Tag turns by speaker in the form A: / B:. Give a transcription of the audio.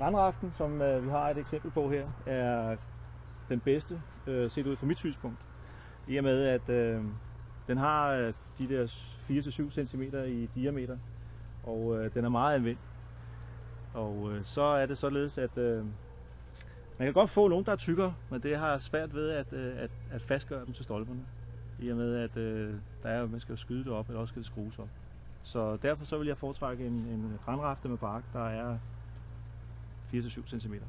A: Granraften, som øh, vi har et eksempel på her, er den bedste, øh, set ud fra mit synspunkt. I og med, at øh, den har øh, de der 4-7 cm i diameter, og øh, den er meget anvendt. Og øh, så er det således, at øh, man kan godt få nogen, der er tykkere, men det har svært ved at, øh, at, at fastgøre dem til stolperne. I og med, at øh, der er, man skal jo skyde det op, eller også skal det skrues op. Så derfor så vil jeg foretrække en, en granrafte med bark, der er 4-7 cm.